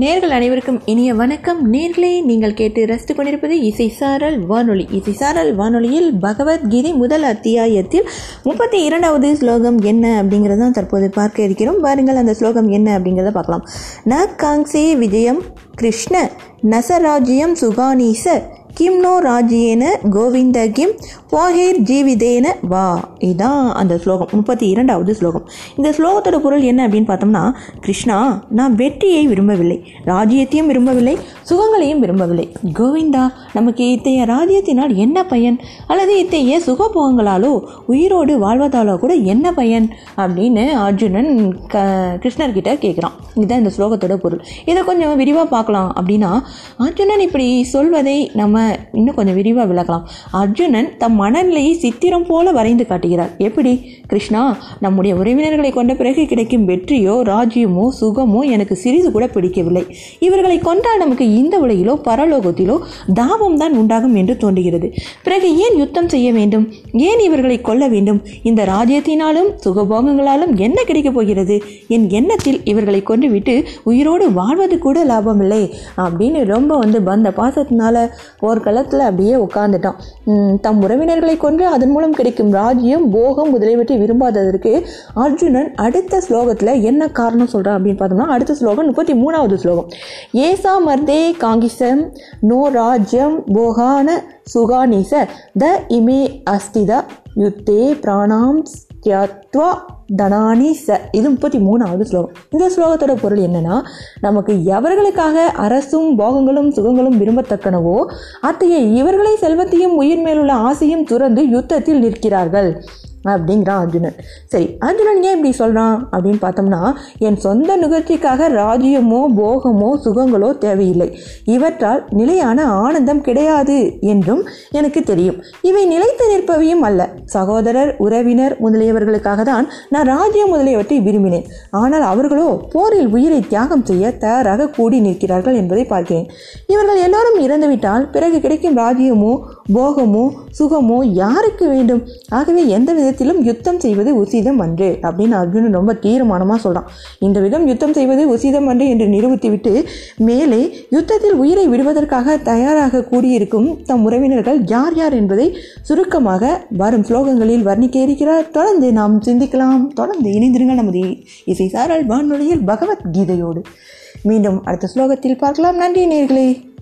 நேர்கள் அனைவருக்கும் இனிய வணக்கம். நேர்களே நீங்கள் கேட்டு ரசித்து கொண்டிருப்பது இசை சாரல் வானொலி. இசை சாரல் வானொலியில் பகவத்கீதை முதல் அத்தியாயத்தில் முப்பத்தி இரண்டாவது ஸ்லோகம் என்ன அப்படிங்கிறத தற்போது பார்க்க இருக்கிறோம். பாருங்கள் அந்த ஸ்லோகம் என்ன அப்படிங்கிறத பார்க்கலாம். ந காங்சே விஜயம் கிருஷ்ண நசராஜ்யம் சுகானீச கிம் நோ ராஜ்யேன கோவிந்த கிம் வாஹேர் ஜீவிதேன வா. இதுதான் அந்த ஸ்லோகம் முப்பத்தி இரண்டாவது ஸ்லோகம். இந்த ஸ்லோகத்தோட பொருள் என்ன அப்படின்னு பார்த்தோம்னா கிருஷ்ணா நான் வெற்றியை விரும்பவில்லை ராஜ்யத்தையும் விரும்பவில்லை சுகங்களையும் விரும்பவில்லை. கோவிந்தா நமக்கு இத்தகைய ராஜ்யத்தினால் என்ன பயன்? அல்லது இத்தகைய சுகபோகங்களாலோ உயிரோடு வாழ்வதாலோ கூட என்ன பயன்? அப்படின்னு அர்ஜுனன் க கிருஷ்ணர்கிட்ட கேட்குறான். இதுதான் இந்த ஸ்லோகத்தோட பொருள். இதை கொஞ்சம் விரிவாக பார்க்கலாம் அப்படின்னா அர்ஜுனன் இப்படி சொல்வதை நம்ம இன்னும் கொஞ்சம் விரிவாக விளக்கலாம். அர்ஜுனன் தம் மனநிலையை சித்திரம் போல வரைந்து காட்டுகிறார். எப்படி? கிருஷ்ணா நம்முடைய உறவினர்களை கொண்ட பிறகு கிடைக்கும் வெற்றியோ ராஜ்யமோ சுகமோ எனக்கு சிறிது கூட பிடிக்கவில்லை. இவர்களை கொண்டால் நமக்கு இந்த உலகிலோ பரலோகத்திலோ தாபம் தான் உண்டாகும் என்று தோன்றுகிறது. பிறகு ஏன் யுத்தம் செய்ய வேண்டும்? ஏன் இவர்களை கொல்ல வேண்டும்? இந்த ராஜ்யத்தினாலும் சுகபோகங்களாலும் என்ன கிடைக்கப் போகிறது? என் எண்ணத்தில் இவர்களை கொண்டுவிட்டு உயிரோடு வாழ்வது கூட லாபமில்லை. அப்படின்னு ரொம்ப வந்து பந்த பாசத்தினால போர்க்களத்தில் அப்படியே உட்காந்துட்டான் தம் உறவினர்களை கொன்று அதன் மூலம் கிடைக்கும் ராஜ்யம் போகம் முதலியவற்றை விரும்பாததற்கு அர்ஜுனன் அடுத்த ஸ்லோகத்தில் என்ன காரணம் சொல்கிறான் அப்படின்னு பார்த்தோம்னா அடுத்த ஸ்லோகம் முப்பத்தி மூணாவது ஸ்லோகம். ஏசா மர்தே காங்கிசம் நோ ராஜ்யம் போகான சுகானிச த இமே அஸ்தித யுத்தே பிராணாம் தியாத்வா தனானி ச. இது முப்பத்தி மூணாவது ஸ்லோகம். இந்த ஸ்லோகத்தோட பொருள் என்னன்னா நமக்கு எவர்களுக்காக அரசும் போகங்களும் சுகங்களும் விரும்பத்தக்கனவோ அத்தகைய இவர்களை செல்வத்தையும் உயிர் மேலுள்ள ஆசையும் துறந்து யுத்தத்தில் நிற்கிறார்கள். அப்படிங்கிறான் அர்ஜுனன். சரி அர்ஜுனன் ஏன் இப்படி சொல்கிறான் அப்படின்னு பார்த்தோம்னா என் சொந்த நிகழ்ச்சிக்காக ராஜ்யமோ போகமோ சுகங்களோ தேவையில்லை. இவற்றால் நிலையான ஆனந்தம் கிடையாது என்றும் எனக்கு தெரியும். இவை நிலைத்து நிற்பவையும் அல்ல. சகோதரர் உறவினர் முதலியவர்களுக்காக தான் நான் ராஜ்யம் முதலியவற்றை விரும்பினேன். ஆனால் அவர்களோ போரில் உயிரை தியாகம் செய்ய தயாராக கூடி நிற்கிறார்கள் என்பதை பார்க்கிறேன். இவர்கள் எல்லோரும் இறந்துவிட்டால் பிறகு கிடைக்கும் ராஜ்யமோ போகமோ சுகமோ யாருக்கு வேண்டும்? ஆகவே எந்த விதத்திலும் யுத்தம் செய்வது உசிதம் அன்று அப்படின்னு அர்ஜுனன் ரொம்ப தீர்மானமாக சொல்கிறான் இந்த விதம் யுத்தம் செய்வது உசிதம் அன்று என்று நிரூபித்துவிட்டு மேலே யுத்தத்தில் உயிரை விடுவதற்காக தயாராக கூடியிருக்கும் தம் உறவினர்கள் யார் யார் என்பதை சுருக்கமாக வரும் ஸ்லோகங்களில் வர்ணிக்க இருக்கிறார் தொடர்ந்து நாம் சிந்திக்கலாம். தொடர்ந்து இணைந்திருங்கள் நமது இசை சாரல் வானொலியில் பகவத்கீதையோடு. மீண்டும் அடுத்த ஸ்லோகத்தில் பார்க்கலாம். நன்றி நேர்களே.